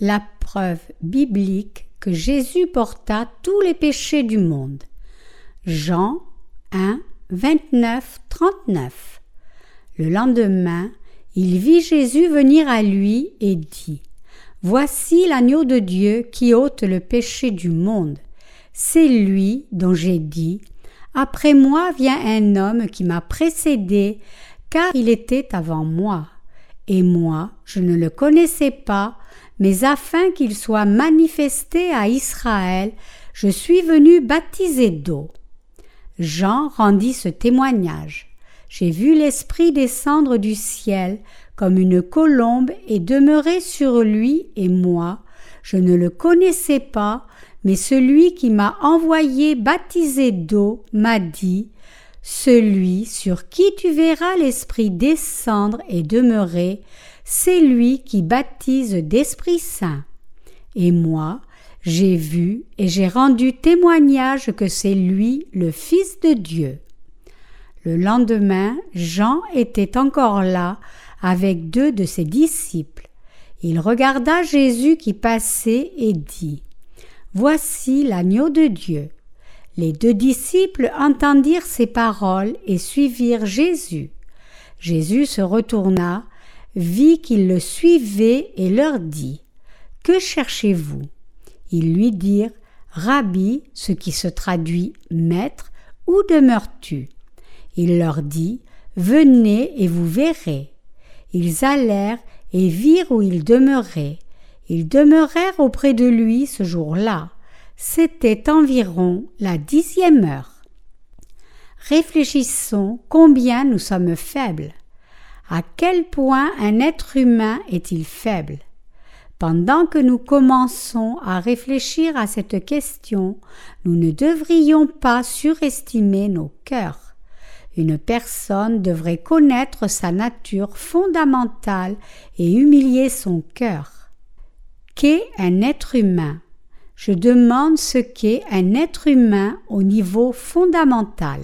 la preuve biblique que Jésus porta tous les péchés du monde. Jean 1, 29, 39. Le lendemain, il vit Jésus venir à lui et dit Voici l'agneau de Dieu qui ôte le péché du monde. C'est lui dont j'ai dit Après moi vient un homme qui m'a précédé, car il était avant moi. Et moi, je ne le connaissais pas, mais afin qu'il soit manifesté à Israël, je suis venu baptiser d'eau. Jean rendit ce témoignage. J'ai vu l'Esprit descendre du ciel comme une colombe et demeurer sur lui et moi. Je ne le connaissais pas, mais celui qui m'a envoyé baptiser d'eau m'a dit Celui sur qui tu verras l'Esprit descendre et demeurer, c'est lui qui baptise d'Esprit Saint. Et moi, j'ai vu et j'ai rendu témoignage que c'est lui le Fils de Dieu. Le lendemain, Jean était encore là avec deux de ses disciples. Il regarda Jésus qui passait et dit Voici l'agneau de Dieu. Les deux disciples entendirent ces paroles et suivirent Jésus. Jésus se retourna, vit qu'ils le suivaient et leur dit Que cherchez-vous? Ils lui dirent Rabbi, ce qui se traduit Maître, où demeures-tu? Il leur dit Venez et vous verrez. Ils allèrent et virent où il demeurait. Ils demeurèrent auprès de lui ce jour-là. C'était environ la dixième heure. Réfléchissons combien nous sommes faibles. À quel point un être humain est-il faible? Pendant que nous commençons à réfléchir à cette question, nous ne devrions pas surestimer nos cœurs. Une personne devrait connaître sa nature fondamentale et humilier son cœur. Qu'est un être humain? Je demande ce qu'est un être humain au niveau fondamental.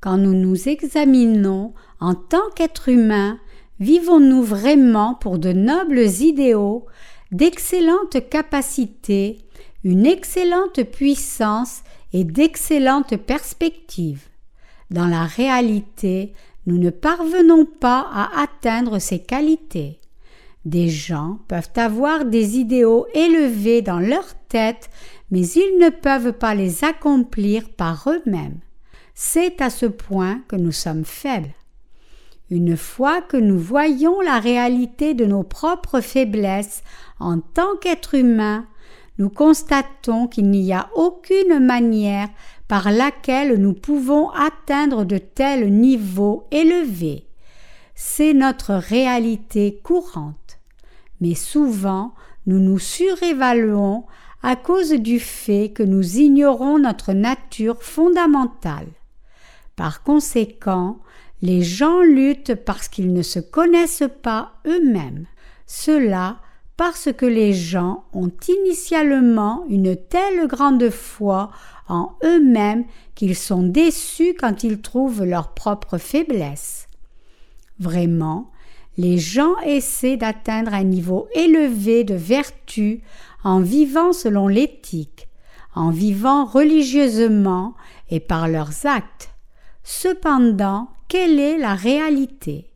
Quand nous nous examinons en tant qu'être humain, vivons-nous vraiment pour de nobles idéaux, d'excellentes capacités, une excellente puissance et d'excellentes perspectives? Dans la réalité, nous ne parvenons pas à atteindre ces qualités. Des gens peuvent avoir des idéaux élevés dans leur tête, mais ils ne peuvent pas les accomplir par eux-mêmes. C'est à ce point que nous sommes faibles. Une fois que nous voyons la réalité de nos propres faiblesses en tant qu'êtres humains, nous constatons qu'il n'y a aucune manière par laquelle nous pouvons atteindre de tels niveaux élevés. C'est notre réalité courante. Mais souvent, nous nous surévaluons à cause du fait que nous ignorons notre nature fondamentale. Par conséquent, les gens luttent parce qu'ils ne se connaissent pas eux-mêmes. Cela parce que les gens ont initialement une telle grande foi en eux-mêmes qu'ils sont déçus quand ils trouvent leur propre faiblesse. Vraiment, les gens essaient d'atteindre un niveau élevé de vertu en vivant selon l'éthique, en vivant religieusement et par leurs actes. Cependant, quelle est la réalité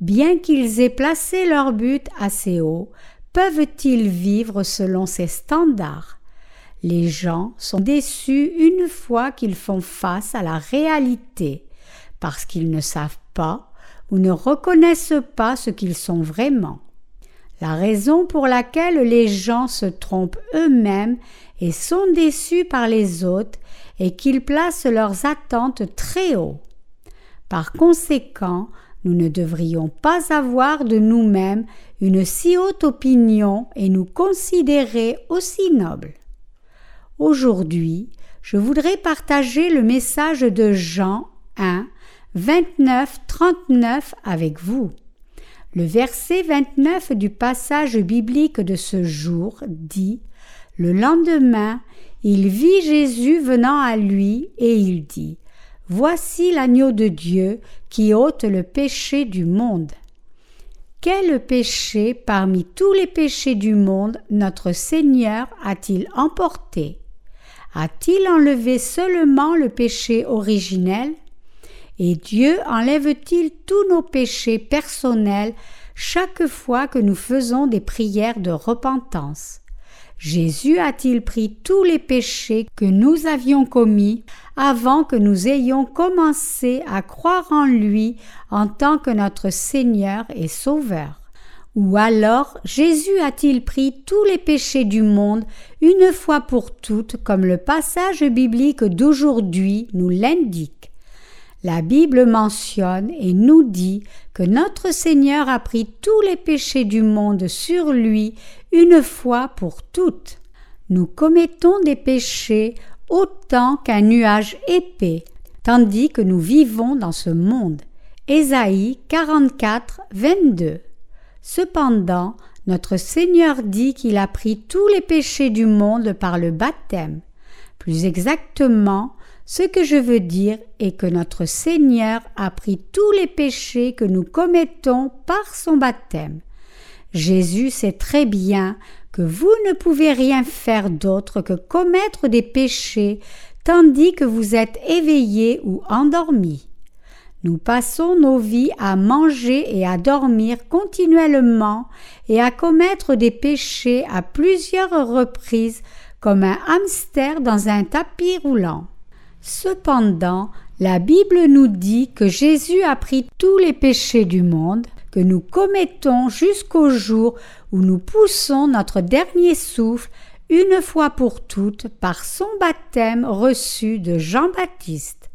Bien qu'ils aient placé leur but assez haut, peuvent-ils vivre selon ces standards? Les gens sont déçus une fois qu'ils font face à la réalité, parce qu'ils ne savent pas ou ne reconnaissent pas ce qu'ils sont vraiment. La raison pour laquelle les gens se trompent eux-mêmes et sont déçus par les autres est qu'ils placent leurs attentes très haut. Par conséquent, nous ne devrions pas avoir de nous-mêmes une si haute opinion et nous considérer aussi nobles. Aujourd'hui, je voudrais partager le message de Jean 1, 29, 39 avec vous. Le verset 29 du passage biblique de ce jour dit Le lendemain, il vit Jésus venant à lui et il dit Voici l'agneau de Dieu qui ôte le péché du monde. Quel péché parmi tous les péchés du monde notre Seigneur a-t-il emporté? A-t-il enlevé seulement le péché originel? Et Dieu enlève-t-il tous nos péchés personnels chaque fois que nous faisons des prières de repentance? Jésus a-t-il pris tous les péchés que nous avions commis avant que nous ayons commencé à croire en lui en tant que notre Seigneur et Sauveur Ou alors Jésus a-t-il pris tous les péchés du monde une fois pour toutes comme le passage biblique d'aujourd'hui nous l'indique? La Bible mentionne et nous dit que notre Seigneur a pris tous les péchés du monde sur lui une fois pour toutes. Nous commettons des péchés autant qu'un nuage épais, tandis que nous vivons dans ce monde. Ésaïe 44, 22. Cependant, notre Seigneur dit qu'il a pris tous les péchés du monde par le baptême. Plus exactement, ce que je veux dire est que notre Seigneur a pris tous les péchés que nous commettons par son baptême. Jésus sait très bien que vous ne pouvez rien faire d'autre que commettre des péchés tandis que vous êtes éveillé ou endormi. Nous passons nos vies à manger et à dormir continuellement et à commettre des péchés à plusieurs reprises comme un hamster dans un tapis roulant. Cependant, la Bible nous dit que Jésus a pris tous les péchés du monde, nous commettons jusqu'au jour où nous poussons notre dernier souffle une fois pour toutes par son baptême reçu de Jean-Baptiste.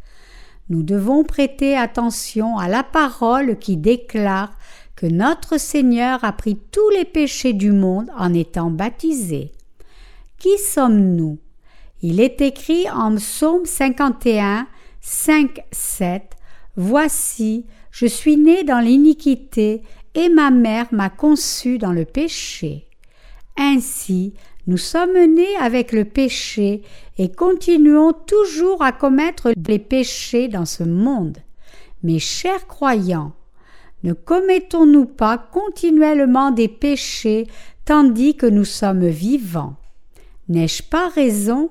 Nous devons prêter attention à la parole qui déclare que notre Seigneur a pris tous les péchés du monde en étant baptisé. Qui sommes-nous? Il est écrit en Psaume 51, 5, 7 Voici, je suis né dans l'iniquité, et ma mère m'a conçu dans le péché. Ainsi, nous sommes nés avec le péché et continuons toujours à commettre les péchés dans ce monde. Mes chers croyants, ne commettons-nous pas continuellement des péchés tandis que nous sommes vivants? N'ai-je pas raison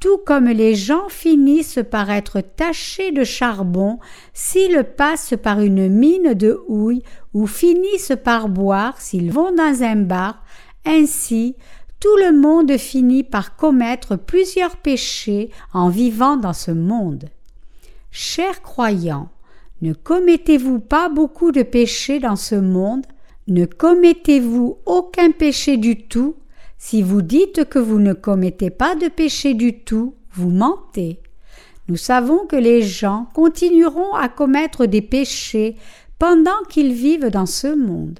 tout comme les gens finissent par être tachés de charbon s'ils passent par une mine de houille ou finissent par boire s'ils vont dans un bar, ainsi tout le monde finit par commettre plusieurs péchés en vivant dans ce monde. Chers croyants, ne commettez-vous pas beaucoup de péchés dans ce monde? Ne commettez-vous aucun péché du tout? Si vous dites que vous ne commettez pas de péché du tout, vous mentez. Nous savons que les gens continueront à commettre des péchés pendant qu'ils vivent dans ce monde.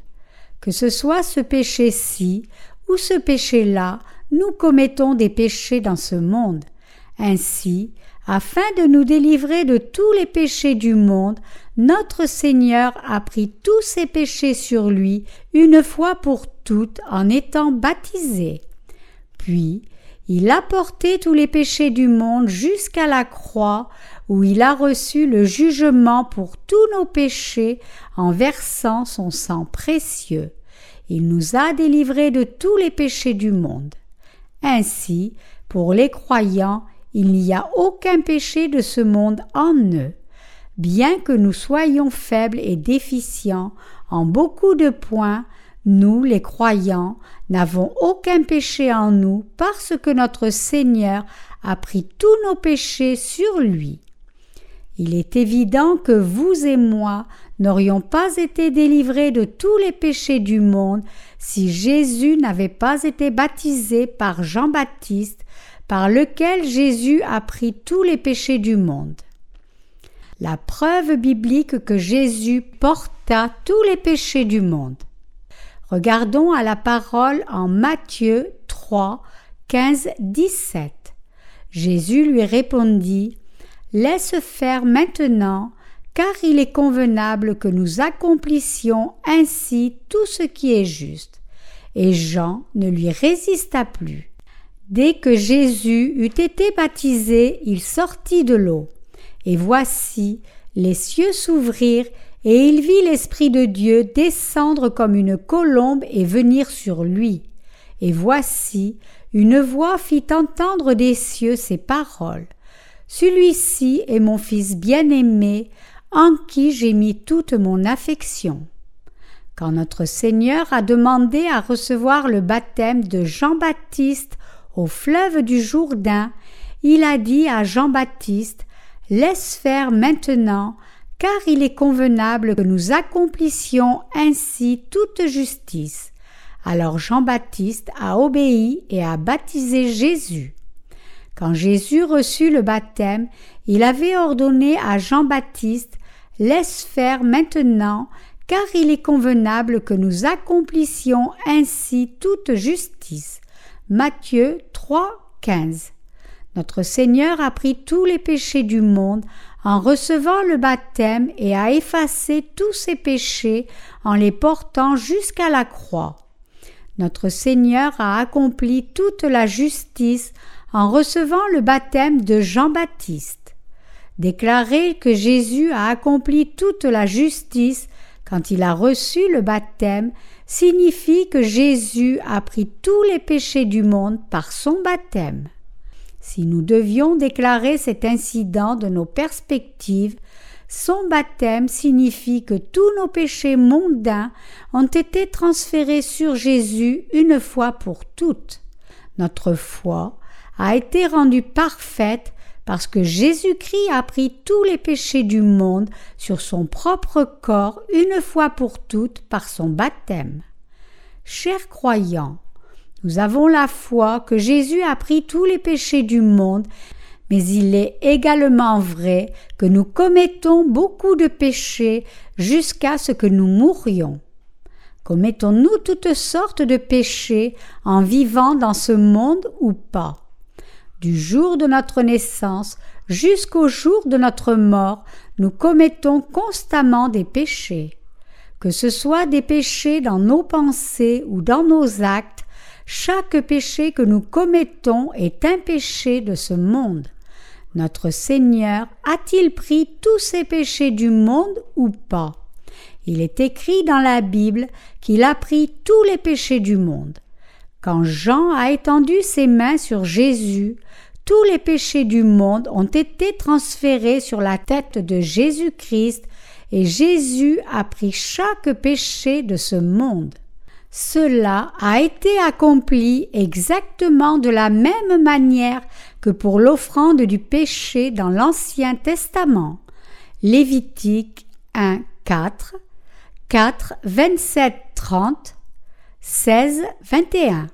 Que ce soit ce péché-ci ou ce péché-là, nous commettons des péchés dans ce monde. Ainsi, afin de nous délivrer de tous les péchés du monde, notre Seigneur a pris tous ses péchés sur lui une fois pour toutes en étant baptisé. Puis, il a porté tous les péchés du monde jusqu'à la croix où il a reçu le jugement pour tous nos péchés en versant son sang précieux. Il nous a délivrés de tous les péchés du monde. Ainsi, pour les croyants, il n'y a aucun péché de ce monde en eux. Bien que nous soyons faibles et déficients en beaucoup de points, nous, les croyants, n'avons aucun péché en nous parce que notre Seigneur a pris tous nos péchés sur lui. Il est évident que vous et moi n'aurions pas été délivrés de tous les péchés du monde si Jésus n'avait pas été baptisé par Jean-Baptiste par lequel Jésus a pris tous les péchés du monde. La preuve biblique que Jésus porta tous les péchés du monde. Regardons à la parole en Matthieu 3, 15, 17. Jésus lui répondit Laisse faire maintenant, car il est convenable que nous accomplissions ainsi tout ce qui est juste. Et Jean ne lui résista plus. Dès que Jésus eut été baptisé, il sortit de l'eau. Et voici, les cieux s'ouvrirent, et il vit l'Esprit de Dieu descendre comme une colombe et venir sur lui. Et voici, une voix fit entendre des cieux ces paroles. Celui-ci est mon Fils bien-aimé, en qui j'ai mis toute mon affection. Quand notre Seigneur a demandé à recevoir le baptême de Jean-Baptiste au fleuve du Jourdain, il a dit à Jean-Baptiste Laisse faire maintenant, car il est convenable que nous accomplissions ainsi toute justice. Alors Jean-Baptiste a obéi et a baptisé Jésus. Quand Jésus reçut le baptême, il avait ordonné à Jean-Baptiste Laisse faire maintenant, car il est convenable que nous accomplissions ainsi toute justice. Matthieu 3, 15. Notre Seigneur a pris tous les péchés du monde en recevant le baptême et a effacé tous ses péchés en les portant jusqu'à la croix. Notre Seigneur a accompli toute la justice en recevant le baptême de Jean-Baptiste. Déclarer que Jésus a accompli toute la justice quand il a reçu le baptême signifie que Jésus a pris tous les péchés du monde par son baptême. Si nous devions déclarer cet incident de nos perspectives, son baptême signifie que tous nos péchés mondains ont été transférés sur Jésus une fois pour toutes. Notre foi a été rendue parfaite parce que Jésus-Christ a pris tous les péchés du monde sur son propre corps une fois pour toutes par son baptême. Chers croyants, nous avons la foi que Jésus a pris tous les péchés du monde, mais il est également vrai que nous commettons beaucoup de péchés jusqu'à ce que nous mourions. Commettons-nous toutes sortes de péchés en vivant dans ce monde ou pas? Du jour de notre naissance jusqu'au jour de notre mort, nous commettons constamment des péchés. Que ce soit des péchés dans nos pensées ou dans nos actes, chaque péché que nous commettons est un péché de ce monde. Notre Seigneur a-t-il pris tous ces péchés du monde ou pas? Il est écrit dans la Bible qu'il a pris tous les péchés du monde. Quand Jean a étendu ses mains sur Jésus, tous les péchés du monde ont été transférés sur la tête de Jésus-Christ et Jésus a pris chaque péché de ce monde. Cela a été accompli exactement de la même manière que pour l'offrande du péché dans l'Ancien Testament. Lévitique 1, 4, 4, 27, 30, 16, 21.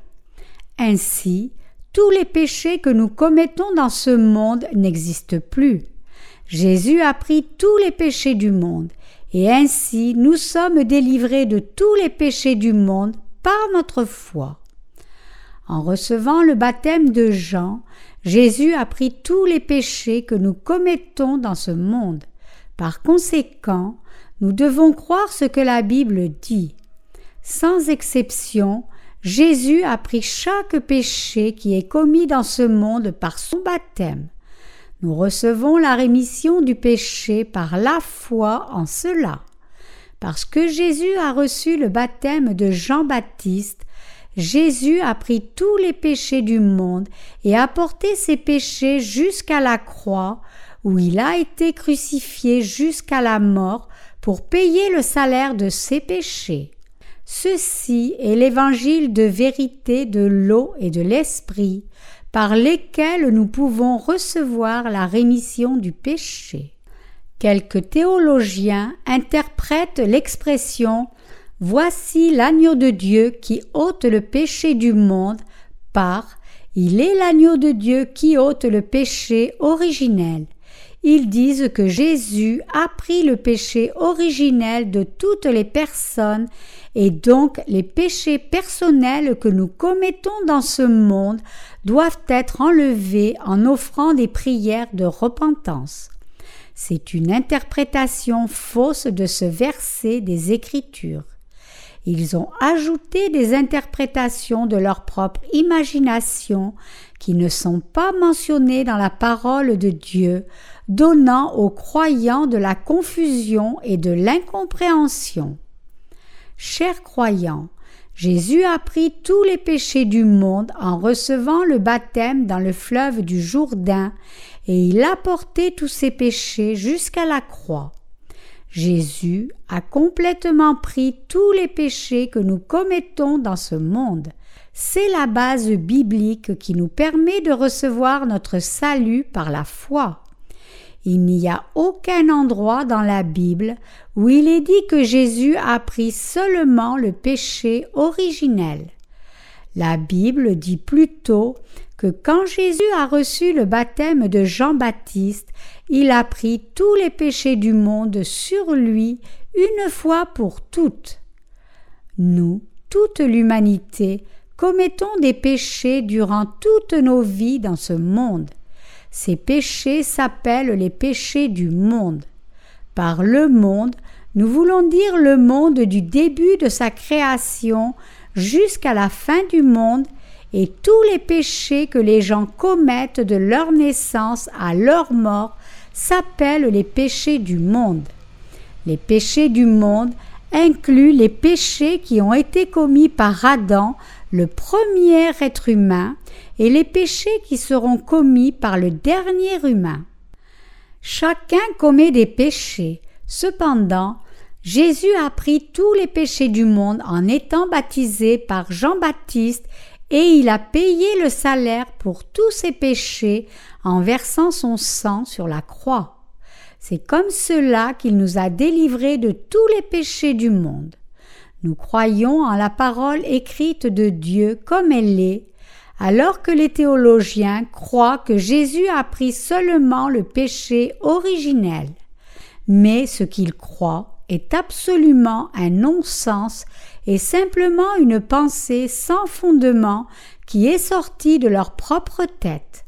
Ainsi, tous les péchés que nous commettons dans ce monde n'existent plus. Jésus a pris tous les péchés du monde et ainsi nous sommes délivrés de tous les péchés du monde par notre foi. En recevant le baptême de Jean, Jésus a pris tous les péchés que nous commettons dans ce monde. Par conséquent, nous devons croire ce que la Bible dit. Sans exception, Jésus a pris chaque péché qui est commis dans ce monde par son baptême. Nous recevons la rémission du péché par la foi en cela. Parce que Jésus a reçu le baptême de Jean-Baptiste, Jésus a pris tous les péchés du monde et a porté ses péchés jusqu'à la croix, où il a été crucifié jusqu'à la mort pour payer le salaire de ses péchés. Ceci est l'évangile de vérité de l'eau et de l'esprit, par lesquels nous pouvons recevoir la rémission du péché. Quelques théologiens interprètent l'expression Voici l'agneau de Dieu qui ôte le péché du monde par Il est l'agneau de Dieu qui ôte le péché originel. Ils disent que Jésus a pris le péché originel de toutes les personnes et donc les péchés personnels que nous commettons dans ce monde doivent être enlevés en offrant des prières de repentance. C'est une interprétation fausse de ce verset des Écritures. Ils ont ajouté des interprétations de leur propre imagination qui ne sont pas mentionnés dans la parole de Dieu, donnant aux croyants de la confusion et de l'incompréhension. Chers croyants, Jésus a pris tous les péchés du monde en recevant le baptême dans le fleuve du Jourdain, et il a porté tous ses péchés jusqu'à la croix. Jésus a complètement pris tous les péchés que nous commettons dans ce monde. C'est la base biblique qui nous permet de recevoir notre salut par la foi. Il n'y a aucun endroit dans la Bible où il est dit que Jésus a pris seulement le péché originel. La Bible dit plutôt que quand Jésus a reçu le baptême de Jean-Baptiste, il a pris tous les péchés du monde sur lui une fois pour toutes. Nous, toute l'humanité, commettons des péchés durant toutes nos vies dans ce monde. Ces péchés s'appellent les péchés du monde. Par le monde, nous voulons dire le monde du début de sa création jusqu'à la fin du monde et tous les péchés que les gens commettent de leur naissance à leur mort s'appellent les péchés du monde. Les péchés du monde incluent les péchés qui ont été commis par Adam, le premier être humain, et les péchés qui seront commis par le dernier humain. Chacun commet des péchés. Cependant, Jésus a pris tous les péchés du monde en étant baptisé par Jean-Baptiste et il a payé le salaire pour tous ses péchés en versant son sang sur la croix. C'est comme cela qu'il nous a délivrés de tous les péchés du monde. Nous croyons en la parole écrite de Dieu comme elle est, alors que les théologiens croient que Jésus a pris seulement le péché originel. Mais ce qu'ils croient est absolument un non-sens et simplement une pensée sans fondement qui est sortie de leur propre tête.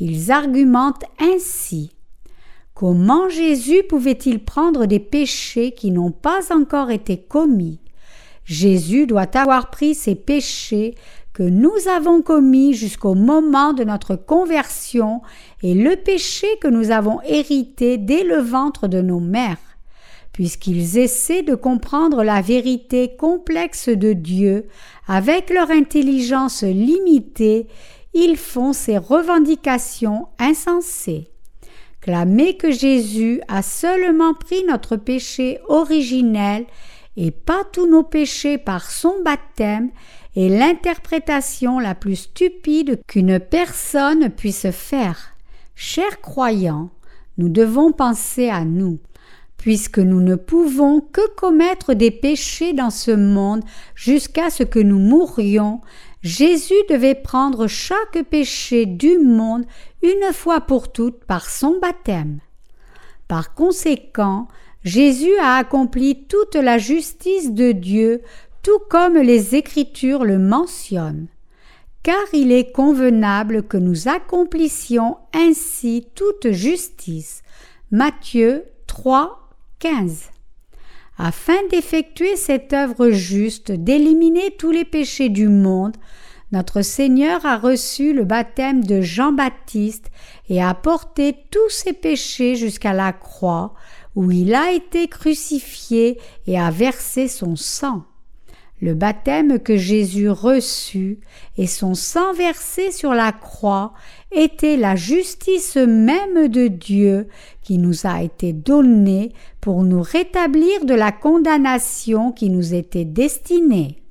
Ils argumentent ainsi. Comment Jésus pouvait-il prendre des péchés qui n'ont pas encore été commis? Jésus doit avoir pris ces péchés que nous avons commis jusqu'au moment de notre conversion et le péché que nous avons hérité dès le ventre de nos mères. Puisqu'ils essaient de comprendre la vérité complexe de Dieu avec leur intelligence limitée, ils font ces revendications insensées. Clamer que Jésus a seulement pris notre péché originel et pas tous nos péchés par son baptême est l'interprétation la plus stupide qu'une personne puisse faire. Chers croyants, nous devons penser à nous. Puisque nous ne pouvons que commettre des péchés dans ce monde jusqu'à ce que nous mourions, Jésus devait prendre chaque péché du monde une fois pour toutes par son baptême. Par conséquent, Jésus a accompli toute la justice de Dieu tout comme les Écritures le mentionnent, car il est convenable que nous accomplissions ainsi toute justice. Matthieu 3, 15. Afin d'effectuer cette œuvre juste, d'éliminer tous les péchés du monde, notre Seigneur a reçu le baptême de Jean-Baptiste et a porté tous ses péchés jusqu'à la croix, où il a été crucifié et a versé son sang le baptême que Jésus reçut et son sang versé sur la croix était la justice même de Dieu qui nous a été donnée pour nous rétablir de la condamnation qui nous était destinée.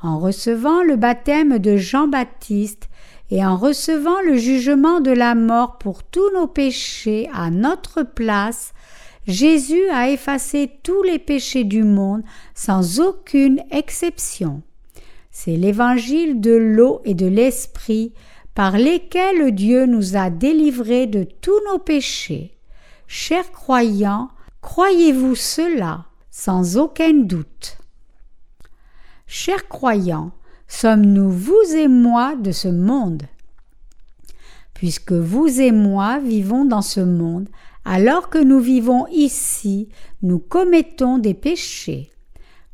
En recevant le baptême de Jean-Baptiste et en recevant le jugement de la mort pour tous nos péchés à notre place, Jésus a effacé tous les péchés du monde sans aucune exception. C'est l'évangile de l'eau et de l'esprit par lesquels Dieu nous a délivrés de tous nos péchés. Chers croyants, croyez-vous cela sans aucun doute? Chers croyants, sommes-nous vous et moi de ce monde? Puisque vous et moi vivons dans ce monde, alors que nous vivons ici, nous commettons des péchés.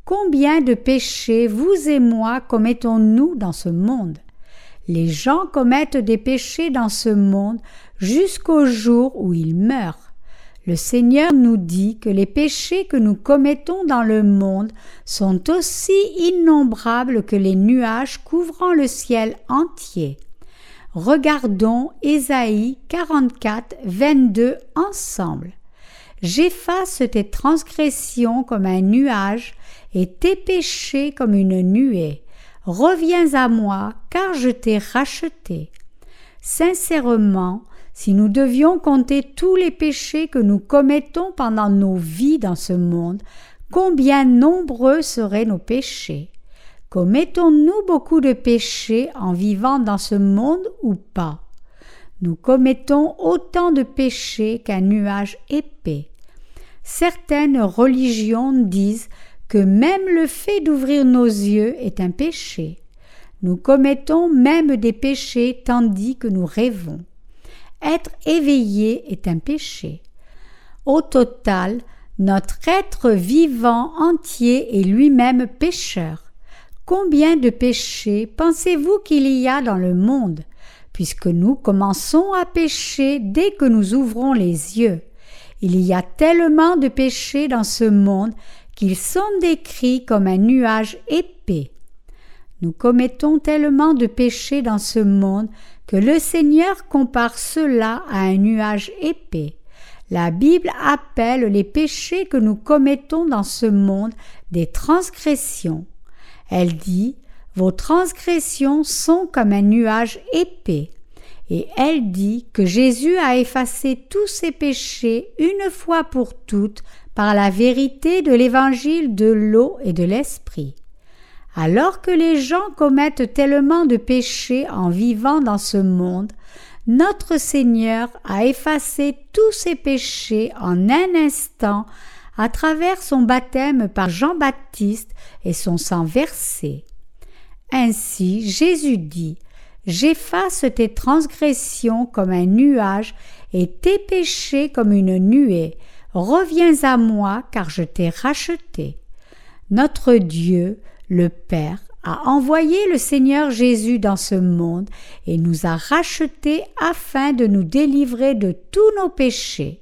Combien de péchés vous et moi commettons-nous dans ce monde? Les gens commettent des péchés dans ce monde jusqu'au jour où ils meurent. Le Seigneur nous dit que les péchés que nous commettons dans le monde sont aussi innombrables que les nuages couvrant le ciel entier. Regardons Ésaïe 44, 22 ensemble. J'efface tes transgressions comme un nuage et tes péchés comme une nuée. Reviens à moi, car je t'ai racheté. Sincèrement, si nous devions compter tous les péchés que nous commettons pendant nos vies dans ce monde, combien nombreux seraient nos péchés? Commettons-nous beaucoup de péchés en vivant dans ce monde ou pas? Nous commettons autant de péchés qu'un nuage épais. Certaines religions disent que même le fait d'ouvrir nos yeux est un péché. Nous commettons même des péchés tandis que nous rêvons. Être éveillé est un péché. Au total, notre être vivant entier est lui-même pécheur. Combien de péchés pensez-vous qu'il y a dans le monde, puisque nous commençons à pécher dès que nous ouvrons les yeux Il y a tellement de péchés dans ce monde qu'ils sont décrits comme un nuage épais. Nous commettons tellement de péchés dans ce monde que le Seigneur compare cela à un nuage épais. La Bible appelle les péchés que nous commettons dans ce monde des transgressions. Elle dit Vos transgressions sont comme un nuage épais. Et elle dit que Jésus a effacé tous ses péchés une fois pour toutes par la vérité de l'évangile de l'eau et de l'esprit. Alors que les gens commettent tellement de péchés en vivant dans ce monde, notre Seigneur a effacé tous ses péchés en un instant à travers son baptême par Jean-Baptiste et son sang versé. Ainsi Jésus dit J'efface tes transgressions comme un nuage et tes péchés comme une nuée. Reviens à moi car je t'ai racheté. Notre Dieu, le Père, a envoyé le Seigneur Jésus dans ce monde et nous a rachetés afin de nous délivrer de tous nos péchés.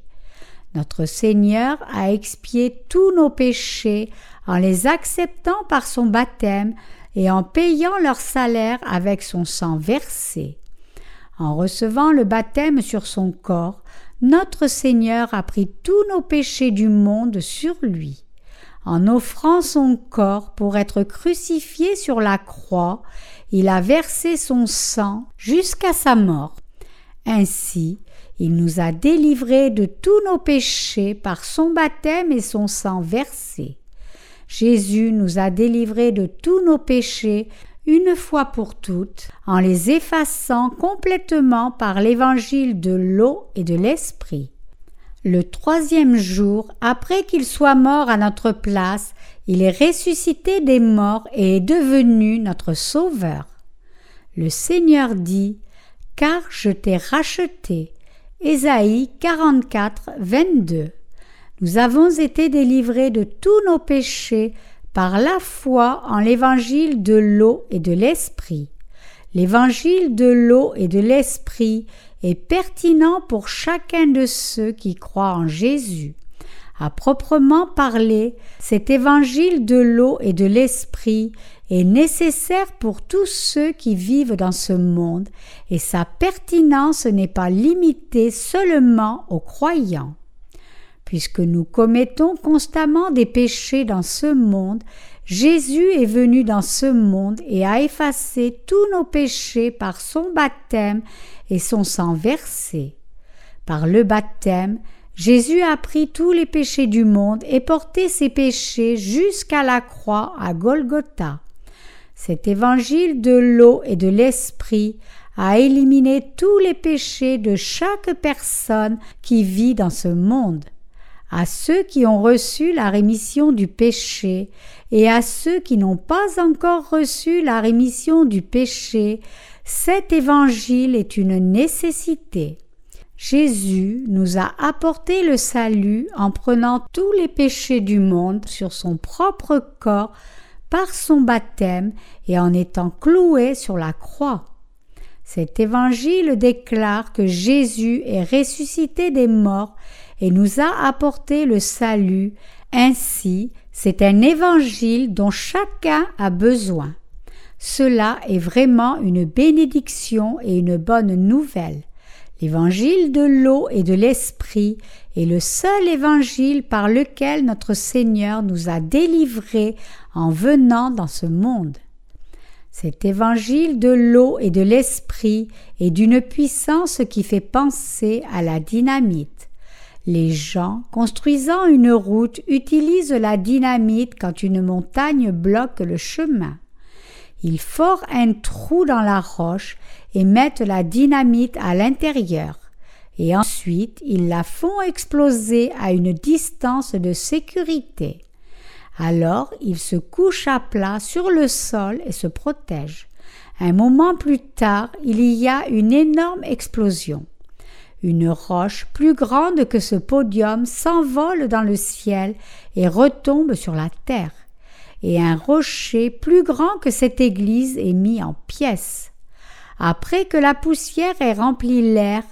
Notre Seigneur a expié tous nos péchés en les acceptant par son baptême et en payant leur salaire avec son sang versé. En recevant le baptême sur son corps, notre Seigneur a pris tous nos péchés du monde sur lui. En offrant son corps pour être crucifié sur la croix, il a versé son sang jusqu'à sa mort. Ainsi, il nous a délivrés de tous nos péchés par son baptême et son sang versé. Jésus nous a délivrés de tous nos péchés une fois pour toutes, en les effaçant complètement par l'évangile de l'eau et de l'esprit. Le troisième jour, après qu'il soit mort à notre place, il est ressuscité des morts et est devenu notre Sauveur. Le Seigneur dit Car je t'ai racheté. Ésaïe 44, 22. Nous avons été délivrés de tous nos péchés par la foi en l'évangile de l'eau et de l'esprit. L'évangile de l'eau et de l'esprit est pertinent pour chacun de ceux qui croient en Jésus. À proprement parler, cet évangile de l'eau et de l'esprit est nécessaire pour tous ceux qui vivent dans ce monde, et sa pertinence n'est pas limitée seulement aux croyants. Puisque nous commettons constamment des péchés dans ce monde, Jésus est venu dans ce monde et a effacé tous nos péchés par son baptême et son sang versé. Par le baptême, Jésus a pris tous les péchés du monde et porté ses péchés jusqu'à la croix à Golgotha. Cet évangile de l'eau et de l'esprit a éliminé tous les péchés de chaque personne qui vit dans ce monde à ceux qui ont reçu la rémission du péché et à ceux qui n'ont pas encore reçu la rémission du péché, cet évangile est une nécessité. Jésus nous a apporté le salut en prenant tous les péchés du monde sur son propre corps par son baptême et en étant cloué sur la croix. Cet évangile déclare que Jésus est ressuscité des morts et nous a apporté le salut. Ainsi, c'est un évangile dont chacun a besoin. Cela est vraiment une bénédiction et une bonne nouvelle. L'évangile de l'eau et de l'esprit est le seul évangile par lequel notre Seigneur nous a délivrés en venant dans ce monde. Cet évangile de l'eau et de l'esprit est d'une puissance qui fait penser à la dynamite. Les gens construisant une route utilisent la dynamite quand une montagne bloque le chemin. Ils forent un trou dans la roche et mettent la dynamite à l'intérieur, et ensuite ils la font exploser à une distance de sécurité. Alors ils se couchent à plat sur le sol et se protègent. Un moment plus tard, il y a une énorme explosion. Une roche plus grande que ce podium s'envole dans le ciel et retombe sur la terre et un rocher plus grand que cette église est mis en pièces. Après que la poussière ait rempli l'air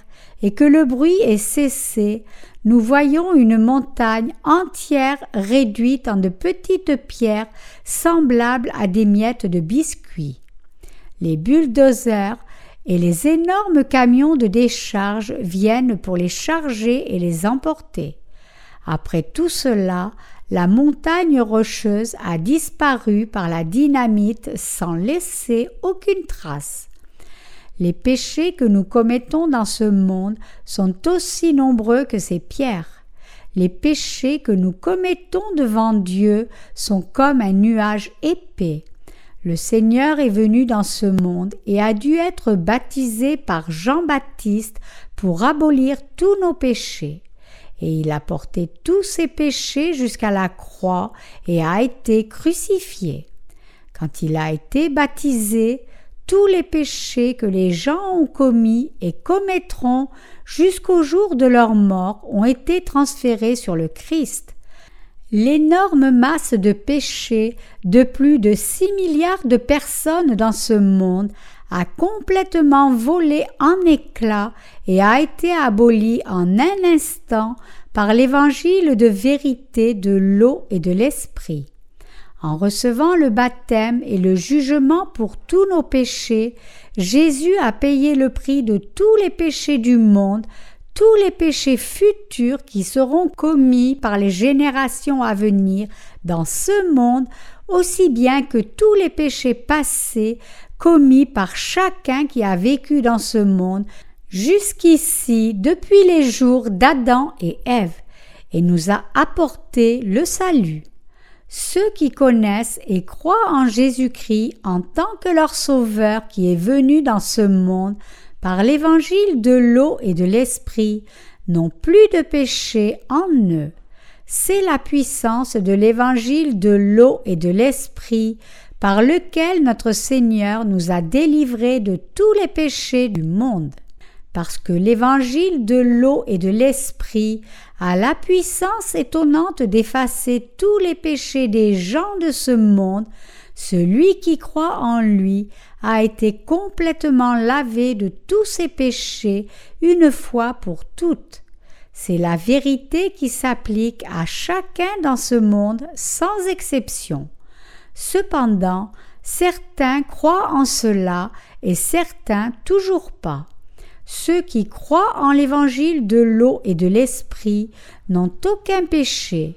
et que le bruit ait cessé, nous voyons une montagne entière réduite en de petites pierres semblables à des miettes de biscuits. Les bulldozers et les énormes camions de décharge viennent pour les charger et les emporter. Après tout cela, la montagne rocheuse a disparu par la dynamite sans laisser aucune trace. Les péchés que nous commettons dans ce monde sont aussi nombreux que ces pierres. Les péchés que nous commettons devant Dieu sont comme un nuage épais. Le Seigneur est venu dans ce monde et a dû être baptisé par Jean-Baptiste pour abolir tous nos péchés et il a porté tous ses péchés jusqu'à la croix et a été crucifié. Quand il a été baptisé, tous les péchés que les gens ont commis et commettront jusqu'au jour de leur mort ont été transférés sur le Christ. L'énorme masse de péchés de plus de six milliards de personnes dans ce monde a complètement volé en éclats et a été abolie en un instant par l'évangile de vérité de l'eau et de l'esprit. En recevant le baptême et le jugement pour tous nos péchés, Jésus a payé le prix de tous les péchés du monde, tous les péchés futurs qui seront commis par les générations à venir dans ce monde, aussi bien que tous les péchés passés commis par chacun qui a vécu dans ce monde jusqu'ici depuis les jours d'Adam et Ève, et nous a apporté le salut. Ceux qui connaissent et croient en Jésus-Christ en tant que leur Sauveur qui est venu dans ce monde par l'évangile de l'eau et de l'esprit n'ont plus de péché en eux. C'est la puissance de l'évangile de l'eau et de l'esprit par lequel notre Seigneur nous a délivrés de tous les péchés du monde. Parce que l'évangile de l'eau et de l'esprit a la puissance étonnante d'effacer tous les péchés des gens de ce monde, celui qui croit en lui a été complètement lavé de tous ses péchés une fois pour toutes. C'est la vérité qui s'applique à chacun dans ce monde sans exception. Cependant, certains croient en cela et certains toujours pas. Ceux qui croient en l'évangile de l'eau et de l'esprit n'ont aucun péché,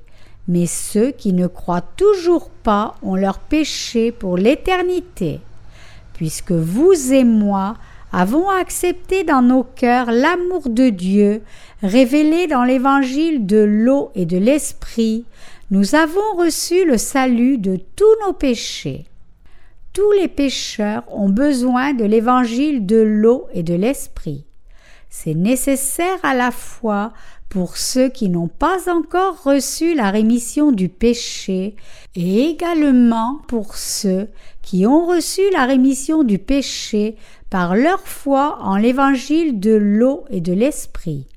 mais ceux qui ne croient toujours pas ont leur péché pour l'éternité. Puisque vous et moi avons accepté dans nos cœurs l'amour de Dieu révélé dans l'évangile de l'eau et de l'esprit, nous avons reçu le salut de tous nos péchés. Tous les pécheurs ont besoin de l'évangile de l'eau et de l'esprit. C'est nécessaire à la fois pour ceux qui n'ont pas encore reçu la rémission du péché et également pour ceux qui ont reçu la rémission du péché par leur foi en l'évangile de l'eau et de l'esprit.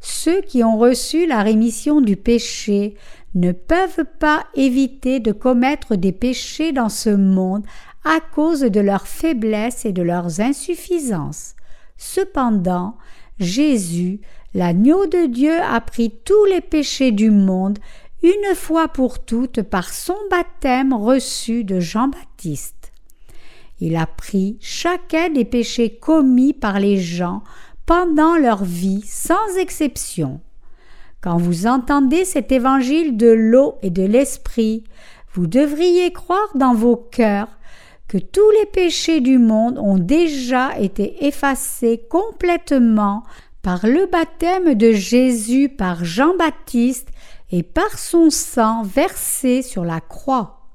Ceux qui ont reçu la rémission du péché ne peuvent pas éviter de commettre des péchés dans ce monde à cause de leurs faiblesses et de leurs insuffisances. Cependant, Jésus, l'agneau de Dieu, a pris tous les péchés du monde une fois pour toutes par son baptême reçu de Jean-Baptiste. Il a pris chacun des péchés commis par les gens pendant leur vie sans exception. Quand vous entendez cet évangile de l'eau et de l'esprit, vous devriez croire dans vos cœurs que tous les péchés du monde ont déjà été effacés complètement par le baptême de Jésus par Jean-Baptiste et par son sang versé sur la croix.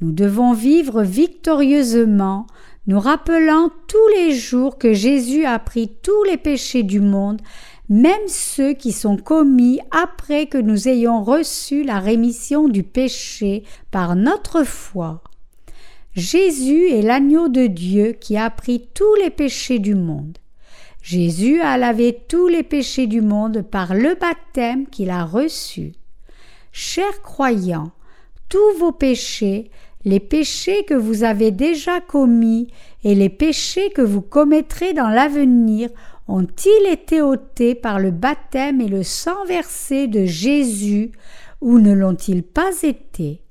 Nous devons vivre victorieusement, nous rappelant tous les jours que Jésus a pris tous les péchés du monde, même ceux qui sont commis après que nous ayons reçu la rémission du péché par notre foi. Jésus est l'agneau de Dieu qui a pris tous les péchés du monde. Jésus a lavé tous les péchés du monde par le baptême qu'il a reçu. Chers croyants, tous vos péchés, les péchés que vous avez déjà commis et les péchés que vous commettrez dans l'avenir ont-ils été ôtés par le baptême et le sang versé de Jésus ou ne l'ont-ils pas été?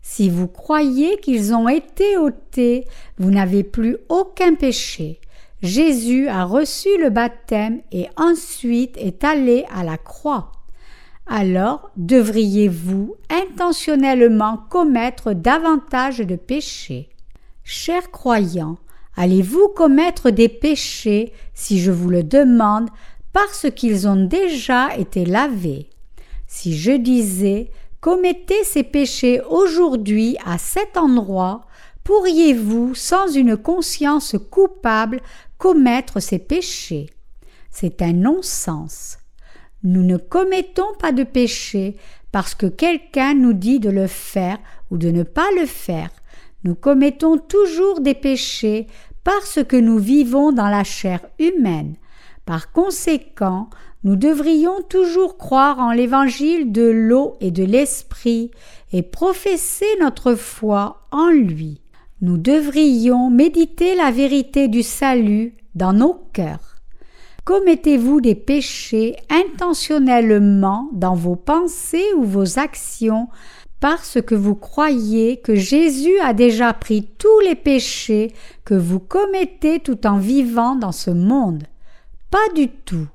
Si vous croyez qu'ils ont été ôtés, vous n'avez plus aucun péché. Jésus a reçu le baptême et ensuite est allé à la croix alors devriez-vous intentionnellement commettre davantage de péchés? Chers croyants, allez-vous commettre des péchés si je vous le demande parce qu'ils ont déjà été lavés? Si je disais commettez ces péchés aujourd'hui à cet endroit, pourriez-vous, sans une conscience coupable, commettre ces péchés? C'est un non-sens. Nous ne commettons pas de péché parce que quelqu'un nous dit de le faire ou de ne pas le faire. Nous commettons toujours des péchés parce que nous vivons dans la chair humaine. Par conséquent, nous devrions toujours croire en l'évangile de l'eau et de l'esprit et professer notre foi en lui. Nous devrions méditer la vérité du salut dans nos cœurs. Commettez-vous des péchés intentionnellement dans vos pensées ou vos actions parce que vous croyez que Jésus a déjà pris tous les péchés que vous commettez tout en vivant dans ce monde Pas du tout.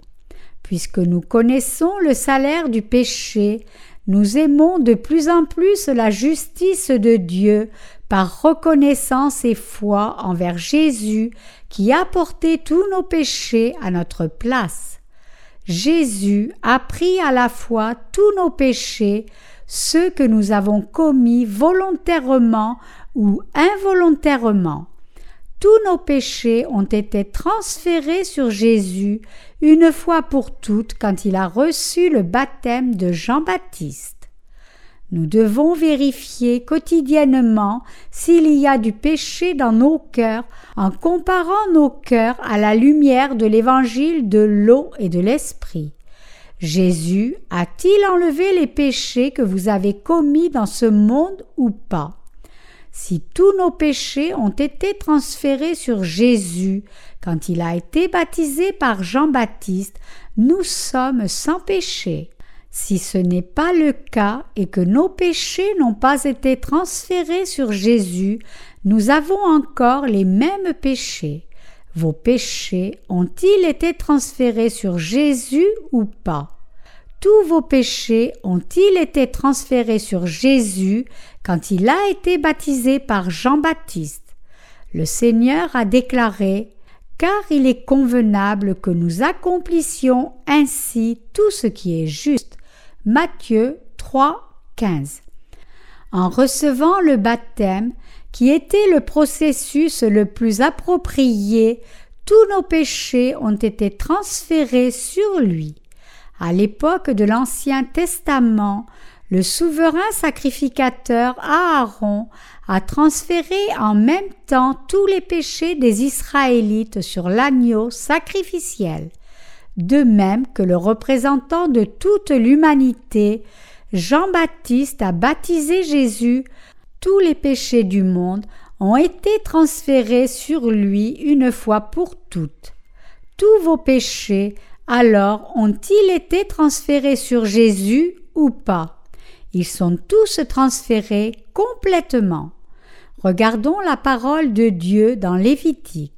Puisque nous connaissons le salaire du péché, nous aimons de plus en plus la justice de Dieu par reconnaissance et foi envers Jésus qui a porté tous nos péchés à notre place. Jésus a pris à la fois tous nos péchés, ceux que nous avons commis volontairement ou involontairement. Tous nos péchés ont été transférés sur Jésus une fois pour toutes quand il a reçu le baptême de Jean-Baptiste. Nous devons vérifier quotidiennement s'il y a du péché dans nos cœurs en comparant nos cœurs à la lumière de l'évangile de l'eau et de l'esprit. Jésus a-t-il enlevé les péchés que vous avez commis dans ce monde ou pas? Si tous nos péchés ont été transférés sur Jésus quand il a été baptisé par Jean-Baptiste, nous sommes sans péché. Si ce n'est pas le cas et que nos péchés n'ont pas été transférés sur Jésus, nous avons encore les mêmes péchés. Vos péchés ont-ils été transférés sur Jésus ou pas? Tous vos péchés ont-ils été transférés sur Jésus quand il a été baptisé par Jean-Baptiste? Le Seigneur a déclaré car il est convenable que nous accomplissions ainsi tout ce qui est juste. Matthieu 3, 15. En recevant le baptême, qui était le processus le plus approprié, tous nos péchés ont été transférés sur lui. À l'époque de l'Ancien Testament, le souverain sacrificateur Aaron a transféré en même temps tous les péchés des Israélites sur l'agneau sacrificiel de même que le représentant de toute l'humanité, Jean-Baptiste a baptisé Jésus, tous les péchés du monde ont été transférés sur lui une fois pour toutes. Tous vos péchés, alors, ont-ils été transférés sur Jésus ou pas? Ils sont tous transférés complètement. Regardons la parole de Dieu dans Lévitique.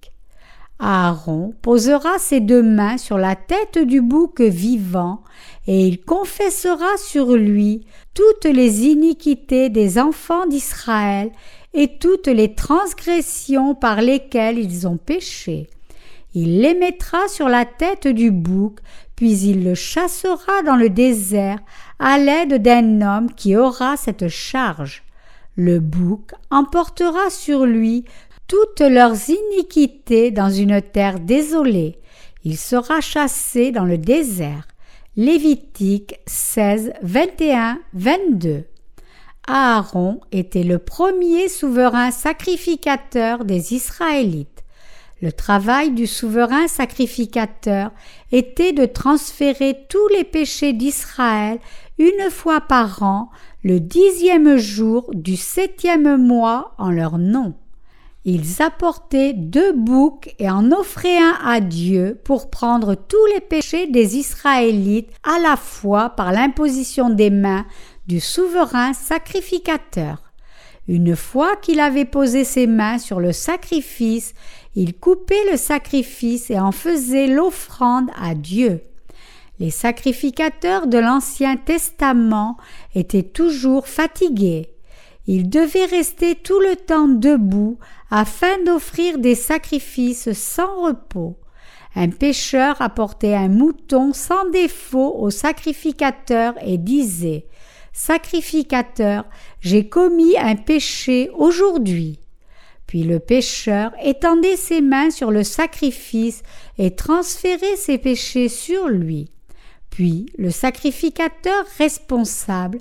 Aaron posera ses deux mains sur la tête du bouc vivant, et il confessera sur lui toutes les iniquités des enfants d'Israël et toutes les transgressions par lesquelles ils ont péché. Il les mettra sur la tête du bouc, puis il le chassera dans le désert à l'aide d'un homme qui aura cette charge. Le bouc emportera sur lui toutes leurs iniquités dans une terre désolée. Il sera chassé dans le désert. Lévitique 16, 21, 22. Aaron était le premier souverain sacrificateur des Israélites. Le travail du souverain sacrificateur était de transférer tous les péchés d'Israël une fois par an, le dixième jour du septième mois en leur nom. Ils apportaient deux boucs et en offraient un à Dieu pour prendre tous les péchés des Israélites à la fois par l'imposition des mains du souverain sacrificateur. Une fois qu'il avait posé ses mains sur le sacrifice, il coupait le sacrifice et en faisait l'offrande à Dieu. Les sacrificateurs de l'Ancien Testament étaient toujours fatigués. Ils devaient rester tout le temps debout afin d'offrir des sacrifices sans repos. Un pécheur apportait un mouton sans défaut au sacrificateur et disait Sacrificateur, j'ai commis un péché aujourd'hui. Puis le pécheur étendait ses mains sur le sacrifice et transférait ses péchés sur lui. Puis le sacrificateur responsable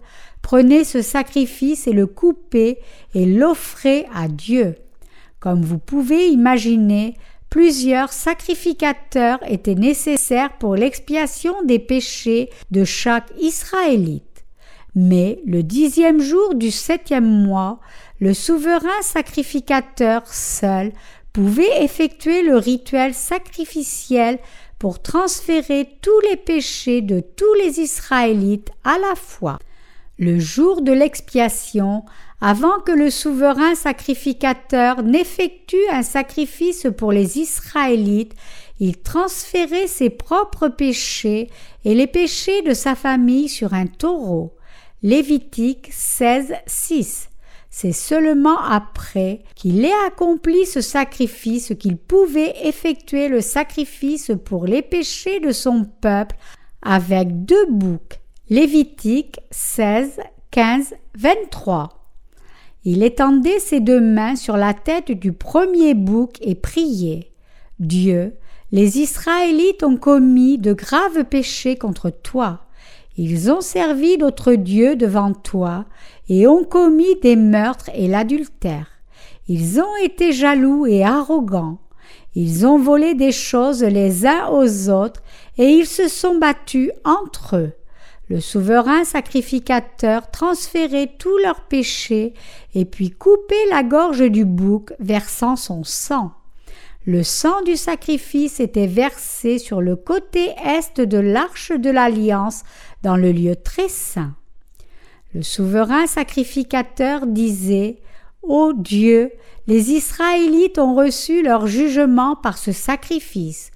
prenait ce sacrifice et le coupait et l'offrait à Dieu. Comme vous pouvez imaginer, plusieurs sacrificateurs étaient nécessaires pour l'expiation des péchés de chaque Israélite. Mais le dixième jour du septième mois, le souverain sacrificateur seul pouvait effectuer le rituel sacrificiel pour transférer tous les péchés de tous les Israélites à la fois. Le jour de l'expiation, avant que le souverain sacrificateur n'effectue un sacrifice pour les Israélites, il transférait ses propres péchés et les péchés de sa famille sur un taureau. Lévitique 16, 6. C'est seulement après qu'il ait accompli ce sacrifice qu'il pouvait effectuer le sacrifice pour les péchés de son peuple avec deux boucs. Lévitique 16, 15, 23. Il étendait ses deux mains sur la tête du premier bouc et priait. Dieu, les Israélites ont commis de graves péchés contre toi. Ils ont servi d'autres dieux devant toi et ont commis des meurtres et l'adultère. Ils ont été jaloux et arrogants. Ils ont volé des choses les uns aux autres et ils se sont battus entre eux. Le souverain sacrificateur transférait tous leurs péchés et puis coupait la gorge du bouc, versant son sang. Le sang du sacrifice était versé sur le côté est de l'arche de l'alliance dans le lieu très saint. Le souverain sacrificateur disait Ô Dieu, les Israélites ont reçu leur jugement par ce sacrifice.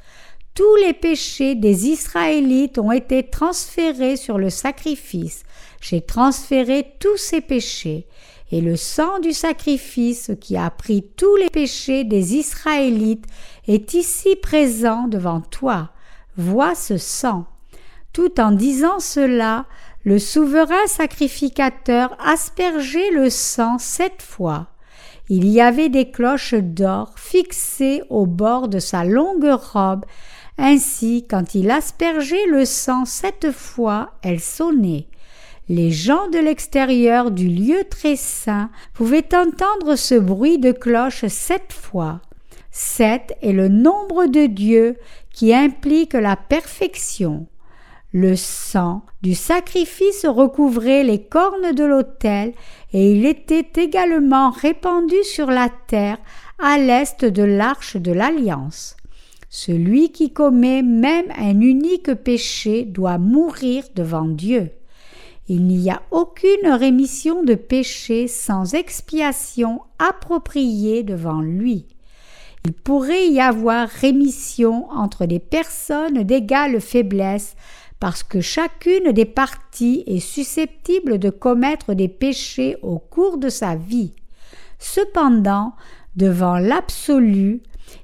Tous les péchés des Israélites ont été transférés sur le sacrifice. J'ai transféré tous ces péchés. Et le sang du sacrifice qui a pris tous les péchés des Israélites est ici présent devant toi. Vois ce sang. Tout en disant cela, le souverain sacrificateur aspergeait le sang sept fois. Il y avait des cloches d'or fixées au bord de sa longue robe, ainsi quand il aspergeait le sang sept fois, elles sonnaient. Les gens de l'extérieur du lieu très saint pouvaient entendre ce bruit de cloche sept fois. Sept est le nombre de Dieu qui implique la perfection. Le sang du sacrifice recouvrait les cornes de l'autel et il était également répandu sur la terre à l'est de l'arche de l'alliance. Celui qui commet même un unique péché doit mourir devant Dieu. Il n'y a aucune rémission de péché sans expiation appropriée devant lui. Il pourrait y avoir rémission entre des personnes d'égale faiblesse parce que chacune des parties est susceptible de commettre des péchés au cours de sa vie. Cependant, devant l'absolu,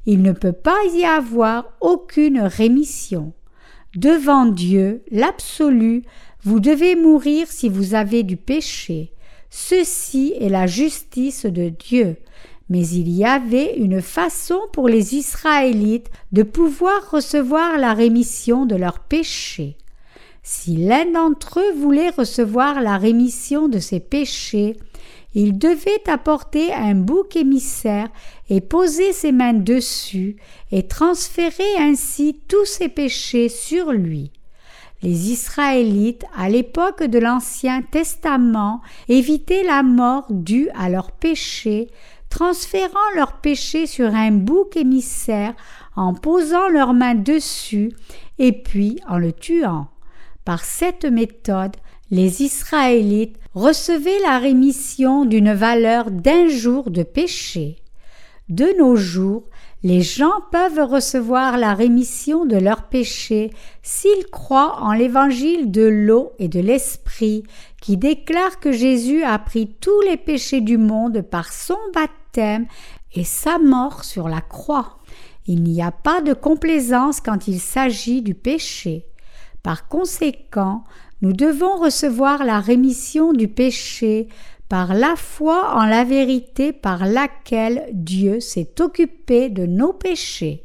il ne peut pas y avoir aucune rémission. Devant Dieu, l'absolu, vous devez mourir si vous avez du péché. Ceci est la justice de Dieu. Mais il y avait une façon pour les Israélites de pouvoir recevoir la rémission de leurs péchés. Si l'un d'entre eux voulait recevoir la rémission de ses péchés, il devait apporter un bouc émissaire et poser ses mains dessus et transférer ainsi tous ses péchés sur lui. Les Israélites, à l'époque de l'Ancien Testament, évitaient la mort due à leurs péchés, transférant leurs péchés sur un bouc émissaire en posant leurs mains dessus et puis en le tuant. Par cette méthode, les Israélites recevaient la rémission d'une valeur d'un jour de péché. De nos jours, les gens peuvent recevoir la rémission de leurs péchés s'ils croient en l'évangile de l'eau et de l'esprit qui déclare que Jésus a pris tous les péchés du monde par son baptême et sa mort sur la croix. Il n'y a pas de complaisance quand il s'agit du péché. Par conséquent, nous devons recevoir la rémission du péché par la foi en la vérité par laquelle Dieu s'est occupé de nos péchés.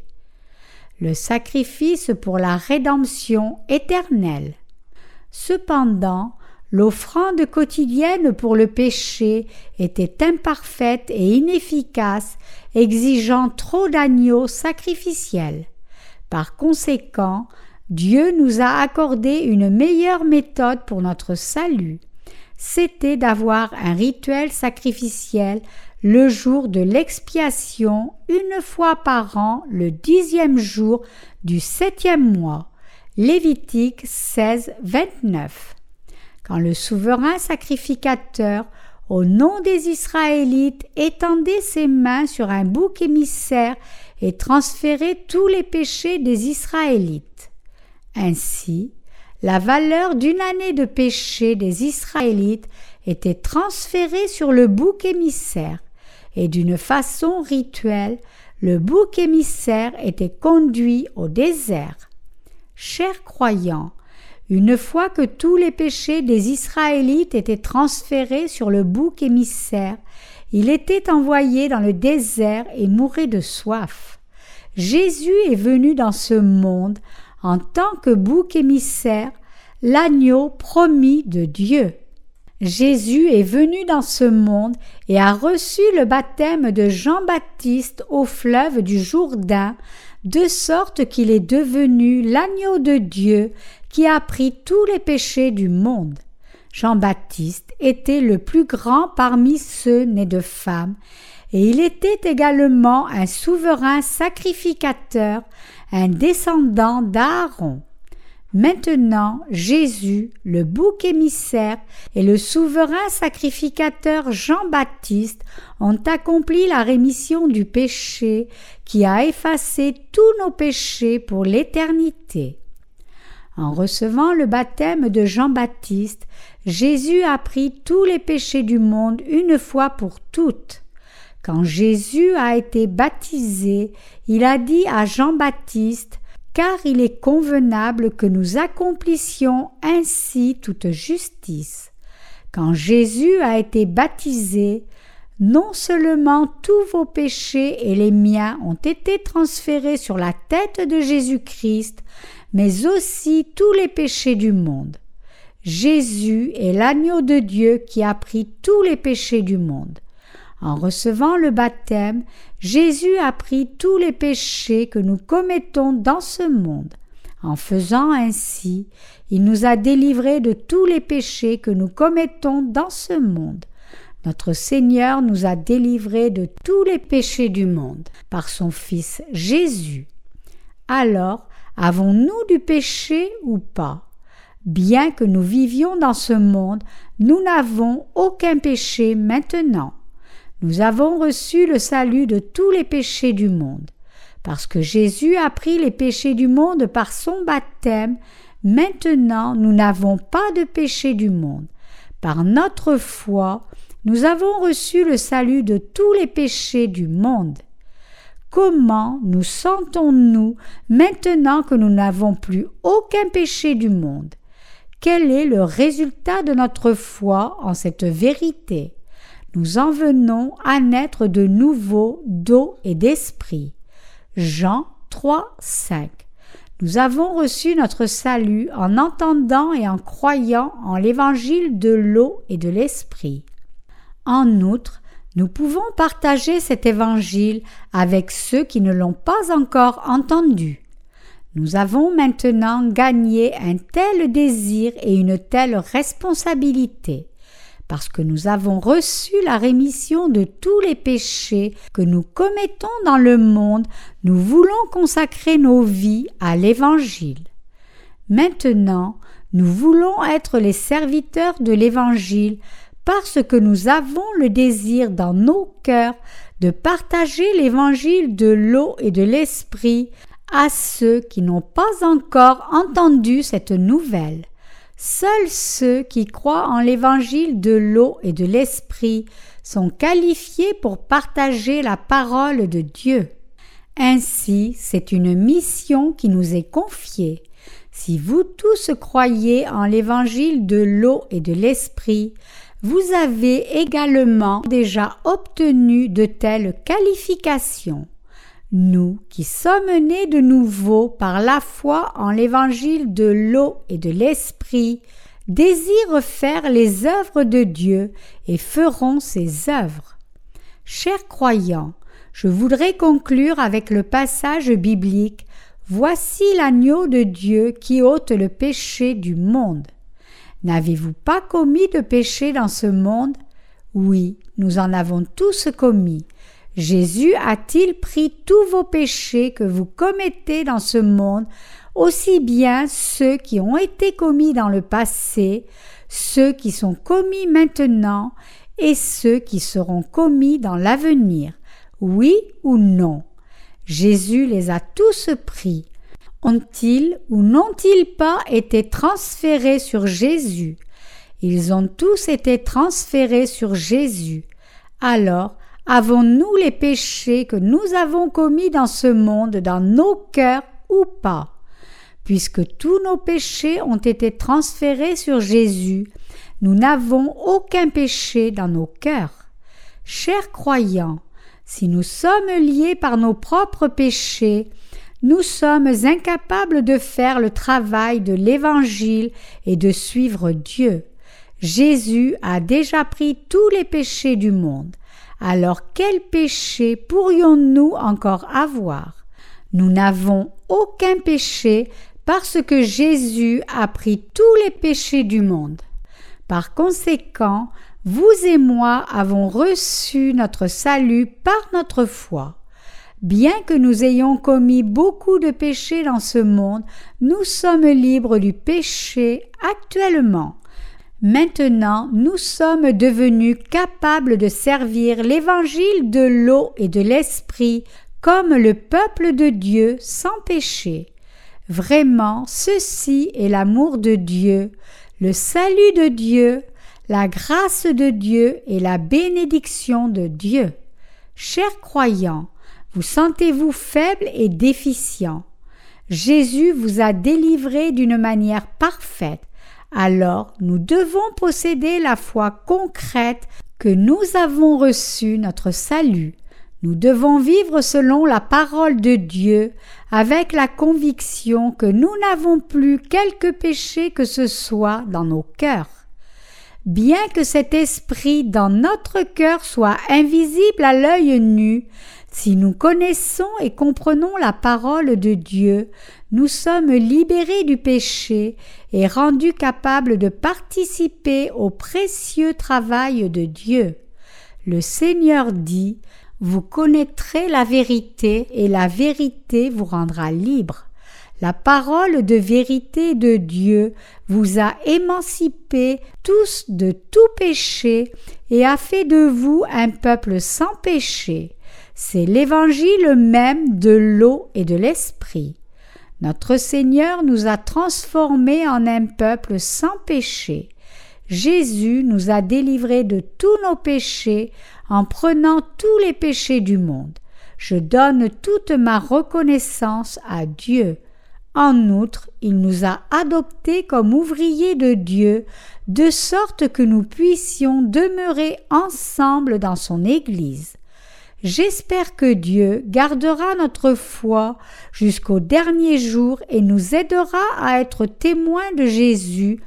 Le sacrifice pour la rédemption éternelle. Cependant, l'offrande quotidienne pour le péché était imparfaite et inefficace, exigeant trop d'agneaux sacrificiels. Par conséquent, Dieu nous a accordé une meilleure méthode pour notre salut. C'était d'avoir un rituel sacrificiel le jour de l'expiation une fois par an le dixième jour du septième mois. Lévitique 16, 29. Quand le souverain sacrificateur, au nom des Israélites, étendait ses mains sur un bouc émissaire et transférait tous les péchés des Israélites. Ainsi, la valeur d'une année de péché des Israélites était transférée sur le bouc émissaire, et d'une façon rituelle, le bouc émissaire était conduit au désert. Chers croyants, une fois que tous les péchés des Israélites étaient transférés sur le bouc émissaire, il était envoyé dans le désert et mourait de soif. Jésus est venu dans ce monde en tant que bouc émissaire, l'agneau promis de Dieu. Jésus est venu dans ce monde et a reçu le baptême de Jean-Baptiste au fleuve du Jourdain, de sorte qu'il est devenu l'agneau de Dieu qui a pris tous les péchés du monde. Jean-Baptiste était le plus grand parmi ceux nés de femmes, et il était également un souverain sacrificateur, un descendant d'Aaron. Maintenant, Jésus, le bouc émissaire, et le souverain sacrificateur Jean-Baptiste ont accompli la rémission du péché qui a effacé tous nos péchés pour l'éternité. En recevant le baptême de Jean-Baptiste, Jésus a pris tous les péchés du monde une fois pour toutes. Quand Jésus a été baptisé, il a dit à Jean-Baptiste Car il est convenable que nous accomplissions ainsi toute justice. Quand Jésus a été baptisé, non seulement tous vos péchés et les miens ont été transférés sur la tête de Jésus-Christ, mais aussi tous les péchés du monde. Jésus est l'agneau de Dieu qui a pris tous les péchés du monde. En recevant le baptême, Jésus a pris tous les péchés que nous commettons dans ce monde. En faisant ainsi, il nous a délivrés de tous les péchés que nous commettons dans ce monde. Notre Seigneur nous a délivrés de tous les péchés du monde par son Fils Jésus. Alors, avons-nous du péché ou pas? Bien que nous vivions dans ce monde, nous n'avons aucun péché maintenant. Nous avons reçu le salut de tous les péchés du monde. Parce que Jésus a pris les péchés du monde par son baptême, maintenant nous n'avons pas de péché du monde. Par notre foi, nous avons reçu le salut de tous les péchés du monde. Comment nous sentons-nous maintenant que nous n'avons plus aucun péché du monde? Quel est le résultat de notre foi en cette vérité? Nous en venons à naître de nouveau d'eau et d'esprit. Jean 3, 5. Nous avons reçu notre salut en entendant et en croyant en l'évangile de l'eau et de l'esprit. En outre, nous pouvons partager cet évangile avec ceux qui ne l'ont pas encore entendu. Nous avons maintenant gagné un tel désir et une telle responsabilité, parce que nous avons reçu la rémission de tous les péchés que nous commettons dans le monde, nous voulons consacrer nos vies à l'Évangile. Maintenant, nous voulons être les serviteurs de l'Évangile parce que nous avons le désir dans nos cœurs de partager l'évangile de l'eau et de l'esprit à ceux qui n'ont pas encore entendu cette nouvelle. Seuls ceux qui croient en l'évangile de l'eau et de l'esprit sont qualifiés pour partager la parole de Dieu. Ainsi, c'est une mission qui nous est confiée. Si vous tous croyez en l'évangile de l'eau et de l'esprit, vous avez également déjà obtenu de telles qualifications. Nous qui sommes nés de nouveau par la foi en l'évangile de l'eau et de l'esprit, désirons faire les œuvres de Dieu et ferons ses œuvres. Chers croyants, je voudrais conclure avec le passage biblique Voici l'agneau de Dieu qui ôte le péché du monde. N'avez-vous pas commis de péché dans ce monde? Oui, nous en avons tous commis. Jésus a-t-il pris tous vos péchés que vous commettez dans ce monde, aussi bien ceux qui ont été commis dans le passé, ceux qui sont commis maintenant et ceux qui seront commis dans l'avenir? Oui ou non? Jésus les a tous pris. Ont-ils ou n'ont-ils pas été transférés sur Jésus? Ils ont tous été transférés sur Jésus. Alors, avons-nous les péchés que nous avons commis dans ce monde dans nos cœurs ou pas? Puisque tous nos péchés ont été transférés sur Jésus, nous n'avons aucun péché dans nos cœurs. Chers croyants, si nous sommes liés par nos propres péchés, nous sommes incapables de faire le travail de l'Évangile et de suivre Dieu. Jésus a déjà pris tous les péchés du monde. Alors quels péchés pourrions-nous encore avoir? Nous n'avons aucun péché parce que Jésus a pris tous les péchés du monde. Par conséquent, vous et moi avons reçu notre salut par notre foi. Bien que nous ayons commis beaucoup de péchés dans ce monde, nous sommes libres du péché actuellement. Maintenant, nous sommes devenus capables de servir l'évangile de l'eau et de l'esprit comme le peuple de Dieu sans péché. Vraiment, ceci est l'amour de Dieu, le salut de Dieu, la grâce de Dieu et la bénédiction de Dieu. Chers croyants, vous sentez-vous faible et déficient? Jésus vous a délivré d'une manière parfaite. Alors nous devons posséder la foi concrète que nous avons reçu notre salut. Nous devons vivre selon la parole de Dieu avec la conviction que nous n'avons plus quelque péché que ce soit dans nos cœurs. Bien que cet esprit dans notre cœur soit invisible à l'œil nu, si nous connaissons et comprenons la parole de Dieu, nous sommes libérés du péché et rendus capables de participer au précieux travail de Dieu. Le Seigneur dit Vous connaîtrez la vérité et la vérité vous rendra libre. La parole de vérité de Dieu vous a émancipés tous de tout péché et a fait de vous un peuple sans péché. C'est l'évangile même de l'eau et de l'esprit. Notre Seigneur nous a transformés en un peuple sans péché. Jésus nous a délivrés de tous nos péchés en prenant tous les péchés du monde. Je donne toute ma reconnaissance à Dieu. En outre, il nous a adoptés comme ouvriers de Dieu, de sorte que nous puissions demeurer ensemble dans son Église. J'espère que Dieu gardera notre foi jusqu'au dernier jour et nous aidera à être témoins de Jésus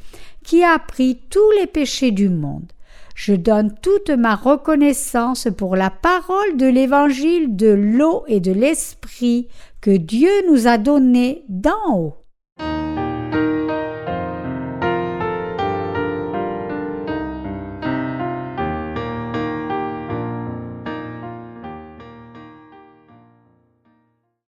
qui a pris tous les péchés du monde. Je donne toute ma reconnaissance pour la parole de l'évangile de l'eau et de l'esprit que Dieu nous a donné d'en haut.